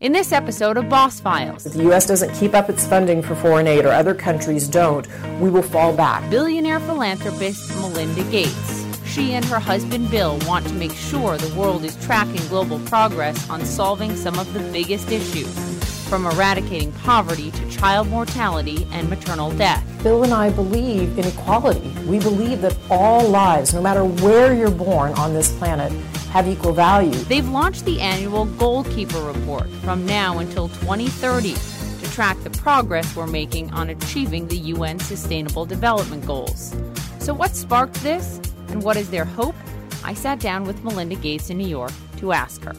In this episode of Boss Files, If the U.S. doesn't keep up its funding for foreign aid or other countries don't, we will fall back. billionaire philanthropist Melinda Gates. She and her husband Bill want to make sure the world is tracking global progress on solving some of the biggest issues, from eradicating poverty to child mortality and maternal death. Bill and I believe in equality. We believe that all lives, no matter where you're born on this planet, have equal value. They've launched the annual Goalkeeper Report from now until 2030 to track the progress we're making on achieving the UN Sustainable Development Goals. So, what sparked this and what is their hope? I sat down with Melinda Gates in New York to ask her.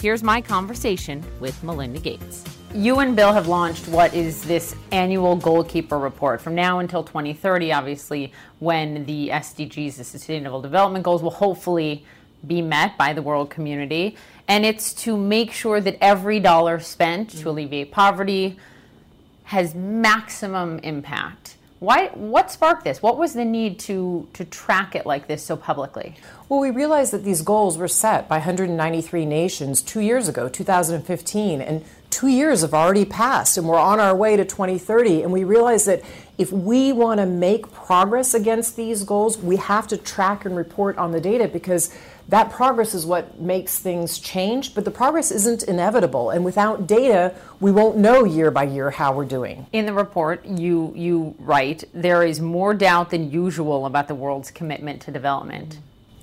Here's my conversation with Melinda Gates. You and Bill have launched what is this annual Goalkeeper Report from now until 2030, obviously, when the SDGs, the Sustainable Development Goals, will hopefully be met by the world community. And it's to make sure that every dollar spent to alleviate poverty has maximum impact. Why, what sparked this? What was the need to, to track it like this so publicly? Well, we realized that these goals were set by 193 nations two years ago, 2015, and two years have already passed, and we're on our way to 2030. And we realized that if we want to make progress against these goals, we have to track and report on the data because that progress is what makes things change. But the progress isn't inevitable, and without data, we won't know year by year how we're doing. In the report, you, you write there is more doubt than usual about the world's commitment to development.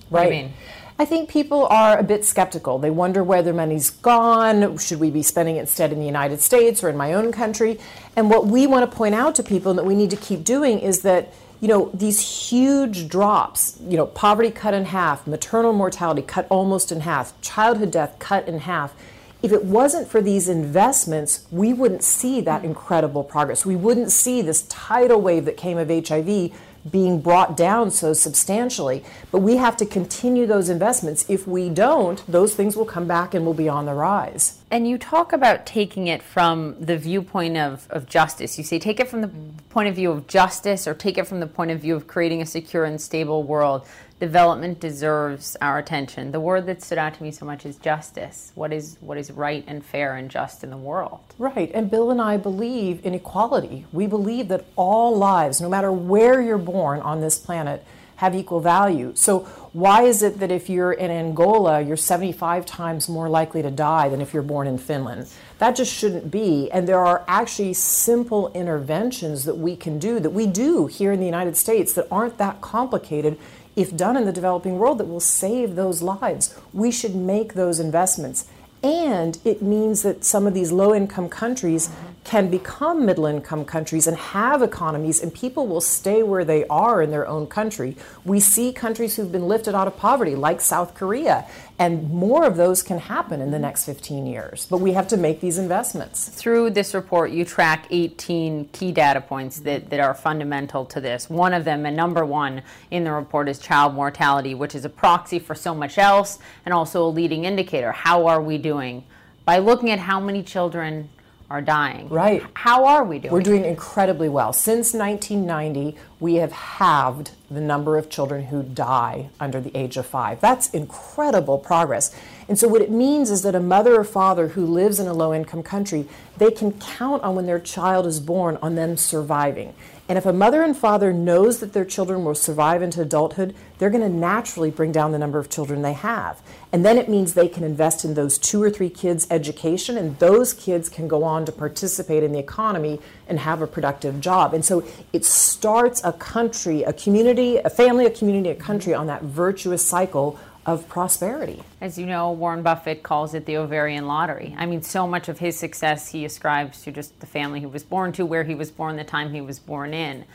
What do you mean? I think people are a bit skeptical. They wonder where their money's gone. Should we be spending it instead in the United States or in my own country? And what we want to point out to people and that we need to keep doing is that you know these huge drops you know poverty cut in half maternal mortality cut almost in half childhood death cut in half if it wasn't for these investments, we wouldn't see that incredible progress. We wouldn't see this tidal wave that came of HIV being brought down so substantially. But we have to continue those investments. If we don't, those things will come back and will be on the rise. And you talk about taking it from the viewpoint of, of justice. You say take it from the mm. point of view of justice or take it from the point of view of creating a secure and stable world. Development deserves our attention. The word that stood out to me so much is justice. What is what is right and fair and just in the world? Right. And Bill and I believe in equality. We believe that all lives, no matter where you're born on this planet, have equal value. So, why is it that if you're in Angola, you're 75 times more likely to die than if you're born in Finland? That just shouldn't be. And there are actually simple interventions that we can do, that we do here in the United States, that aren't that complicated if done in the developing world that will save those lives. We should make those investments. And it means that some of these low income countries can become middle income countries and have economies, and people will stay where they are in their own country. We see countries who've been lifted out of poverty, like South Korea, and more of those can happen in the next 15 years. But we have to make these investments. Through this report, you track 18 key data points that, that are fundamental to this. One of them, and number one in the report, is child mortality, which is a proxy for so much else and also a leading indicator. How are we doing? By looking at how many children are dying. Right. How are we doing? We're doing incredibly well. Since 1990, we have halved the number of children who die under the age of five. That's incredible progress. And so, what it means is that a mother or father who lives in a low income country, they can count on when their child is born on them surviving. And if a mother and father knows that their children will survive into adulthood, they're going to naturally bring down the number of children they have. And then it means they can invest in those two or three kids' education, and those kids can go on to participate in the economy and have a productive job. And so it starts a country, a community, a family, a community, a country on that virtuous cycle of prosperity. As you know, Warren Buffett calls it the ovarian lottery. I mean, so much of his success he ascribes to just the family he was born to, where he was born, the time he was born in.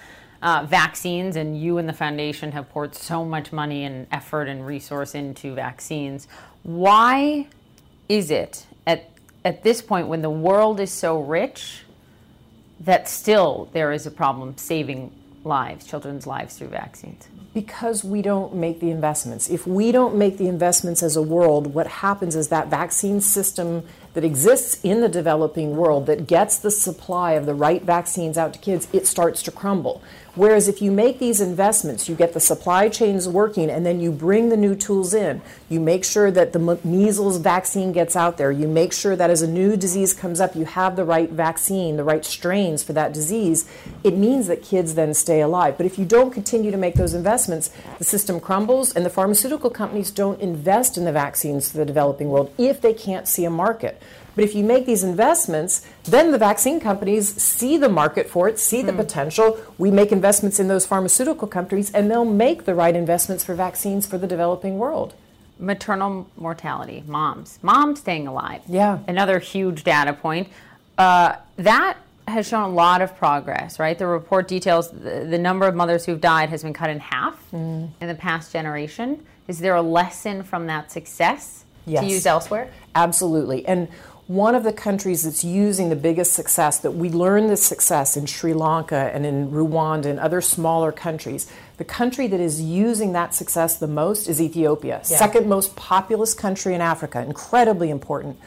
Uh, vaccines, and you and the foundation have poured so much money and effort and resource into vaccines. Why is it at, at this point, when the world is so rich, that still there is a problem saving lives, children's lives through vaccines? Because we don't make the investments. If we don't make the investments as a world, what happens is that vaccine system that exists in the developing world that gets the supply of the right vaccines out to kids, it starts to crumble. Whereas if you make these investments, you get the supply chains working, and then you bring the new tools in. You make sure that the measles vaccine gets out there. You make sure that as a new disease comes up, you have the right vaccine, the right strains for that disease. It means that kids then stay alive. But if you don't continue to make those investments, the system crumbles, and the pharmaceutical companies don't invest in the vaccines for the developing world if they can't see a market. But if you make these investments, then the vaccine companies see the market for it, see the mm. potential. We make investments in those pharmaceutical companies, and they'll make the right investments for vaccines for the developing world. Maternal mortality, moms, moms staying alive. Yeah. Another huge data point. Uh, that has shown a lot of progress, right? The report details the, the number of mothers who've died has been cut in half mm. in the past generation. Is there a lesson from that success yes. to use elsewhere? Absolutely. And one of the countries that's using the biggest success, that we learned the success in Sri Lanka and in Rwanda and other smaller countries. The country that is using that success the most is Ethiopia, yeah. second most populous country in Africa, incredibly important.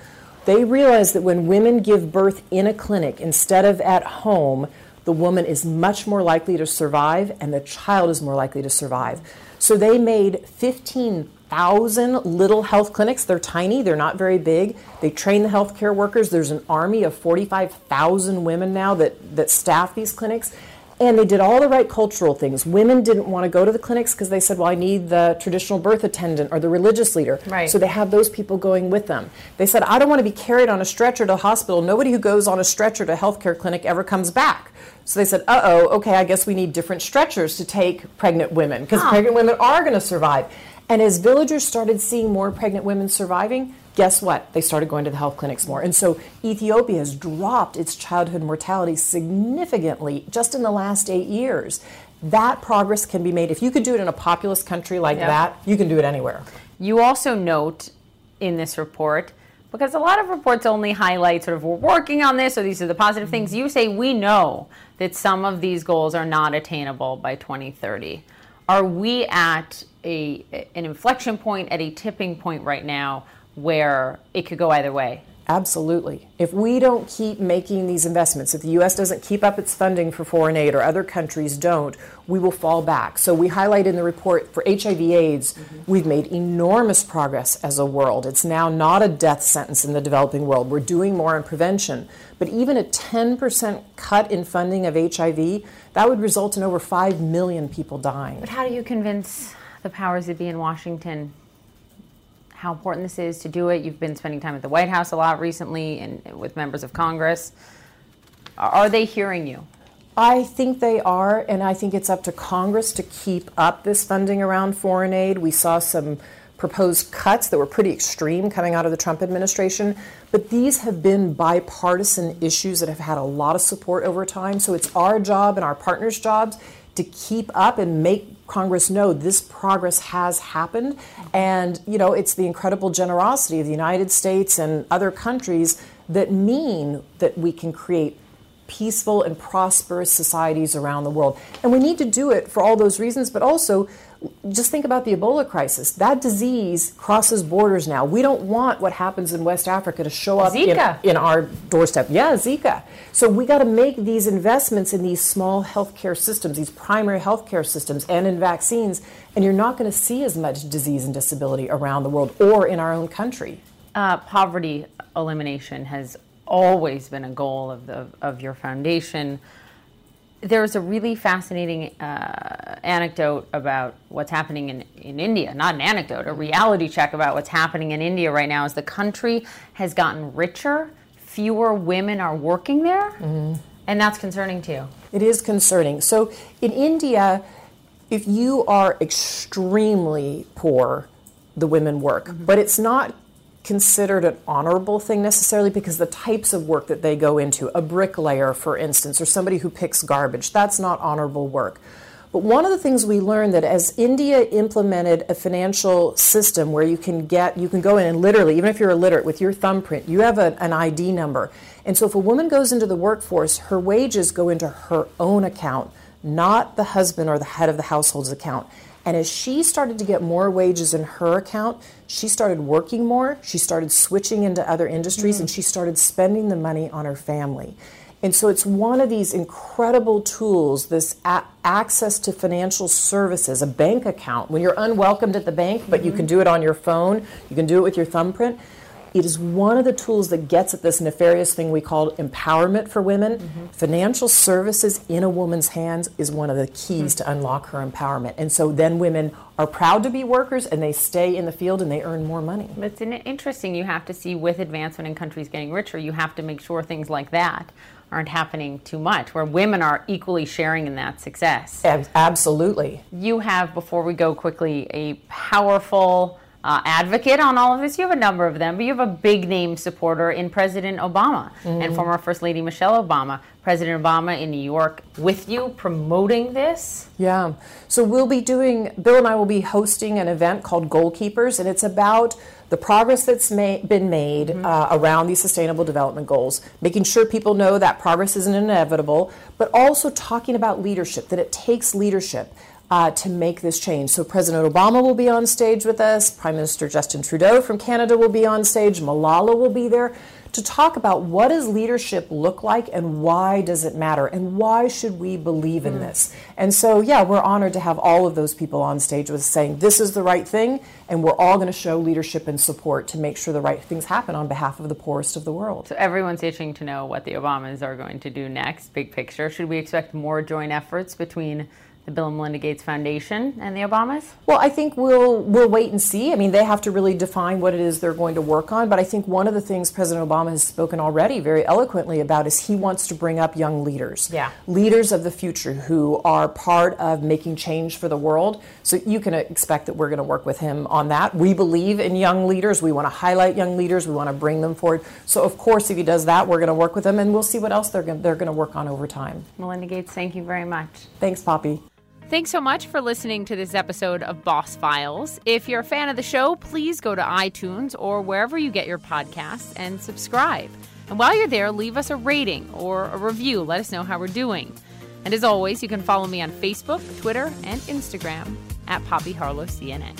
They realize that when women give birth in a clinic instead of at home, the woman is much more likely to survive and the child is more likely to survive. So they made 15 thousand little health clinics. They're tiny, they're not very big. They train the healthcare workers. There's an army of 45,000 women now that, that staff these clinics. And they did all the right cultural things. Women didn't want to go to the clinics because they said, well, I need the traditional birth attendant or the religious leader. Right. So they have those people going with them. They said, I don't want to be carried on a stretcher to a hospital. Nobody who goes on a stretcher to a healthcare clinic ever comes back. So they said, uh oh, okay, I guess we need different stretchers to take pregnant women because pregnant women are going to survive. And as villagers started seeing more pregnant women surviving, guess what? They started going to the health clinics more. And so Ethiopia has dropped its childhood mortality significantly just in the last eight years. That progress can be made. If you could do it in a populous country like yeah. that, you can do it anywhere. You also note in this report, because a lot of reports only highlight sort of we're working on this or these are the positive things, mm-hmm. you say we know that some of these goals are not attainable by 2030. Are we at a an inflection point at a tipping point right now where it could go either way. Absolutely. If we don't keep making these investments, if the U.S. doesn't keep up its funding for foreign aid or other countries don't, we will fall back. So we highlight in the report for HIV/AIDS, mm-hmm. we've made enormous progress as a world. It's now not a death sentence in the developing world. We're doing more on prevention. But even a 10% cut in funding of HIV, that would result in over 5 million people dying. But how do you convince the powers that be in Washington how important this is to do it. You've been spending time at the White House a lot recently and with members of Congress. Are they hearing you? I think they are, and I think it's up to Congress to keep up this funding around foreign aid. We saw some proposed cuts that were pretty extreme coming out of the Trump administration, but these have been bipartisan issues that have had a lot of support over time. So it's our job and our partners' jobs to keep up and make Congress know this progress has happened. And, you know, it's the incredible generosity of the United States and other countries that mean that we can create peaceful and prosperous societies around the world. And we need to do it for all those reasons, but also just think about the Ebola crisis. That disease crosses borders now. We don't want what happens in West Africa to show up in, in, our doorstep. Yeah, Zika. So we got to make these investments in these small healthcare systems, these primary healthcare systems, and in vaccines, and you're not going to see as much disease and disability around the world or in our own country. Uh, poverty elimination has always been a goal of the of your foundation there's a really fascinating uh, anecdote about what's happening in, in India. Not an anecdote, a reality check about what's happening in India right now is the country has gotten richer, fewer women are working there, mm-hmm. and that's concerning too. It is concerning. So in India, if you are extremely poor, the women work, mm-hmm. but it's not considered an honorable thing necessarily because the types of work that they go into, a bricklayer, for instance, or somebody who picks garbage, that's not honorable work. But one of the things we learned that as India implemented a financial system where you can get, you can go in and literally, even if you're illiterate, with your thumbprint, you have a, an ID number. And so if a woman goes into the workforce, her wages go into her own account, not the husband or the head of the household's account. And as she started to get more wages in her account, she started working more, she started switching into other industries, mm. and she started spending the money on her family. And so it's one of these incredible tools, this a- access to financial services, a bank account. When you're unwelcomed at the bank, but mm-hmm. you can do it on your phone, you can do it with your thumbprint. It is one of the tools that gets at this nefarious thing we call empowerment for women. Mm-hmm. Financial services in a woman's hands is one of the keys mm-hmm. to unlock her empowerment. And so then women are proud to be workers and they stay in the field and they earn more money. It's interesting. You have to see with advancement in countries getting richer, you have to make sure things like that aren't happening too much, where women are equally sharing in that success. Absolutely. You have, before we go quickly, a powerful uh, advocate on all of this. You have a number of them, but you have a big name supporter in President Obama mm-hmm. and former First Lady Michelle Obama. President Obama in New York with you promoting this? Yeah. So we'll be doing, Bill and I will be hosting an event called Goalkeepers, and it's about the progress that's ma- been made mm-hmm. uh, around these sustainable development goals, making sure people know that progress isn't inevitable, but also talking about leadership, that it takes leadership uh, to make this change. So President Obama will be on stage with us, Prime Minister Justin Trudeau from Canada will be on stage, Malala will be there to talk about what does leadership look like and why does it matter and why should we believe in mm. this. And so yeah, we're honored to have all of those people on stage with saying this is the right thing and we're all going to show leadership and support to make sure the right things happen on behalf of the poorest of the world. So everyone's itching to know what the Obamas are going to do next, big picture. Should we expect more joint efforts between the Bill and Melinda Gates Foundation and the Obamas? Well, I think we'll we'll wait and see. I mean, they have to really define what it is they're going to work on. But I think one of the things President Obama has spoken already very eloquently about is he wants to bring up young leaders, yeah. leaders of the future who are part of making change for the world. So you can expect that we're going to work with him on that. We believe in young leaders. We want to highlight young leaders. We want to bring them forward. So of course, if he does that, we're going to work with him, and we'll see what else they're going, they're going to work on over time. Melinda Gates, thank you very much. Thanks, Poppy. Thanks so much for listening to this episode of Boss Files. If you're a fan of the show, please go to iTunes or wherever you get your podcasts and subscribe. And while you're there, leave us a rating or a review. Let us know how we're doing. And as always, you can follow me on Facebook, Twitter, and Instagram at Poppy Harlow CNN.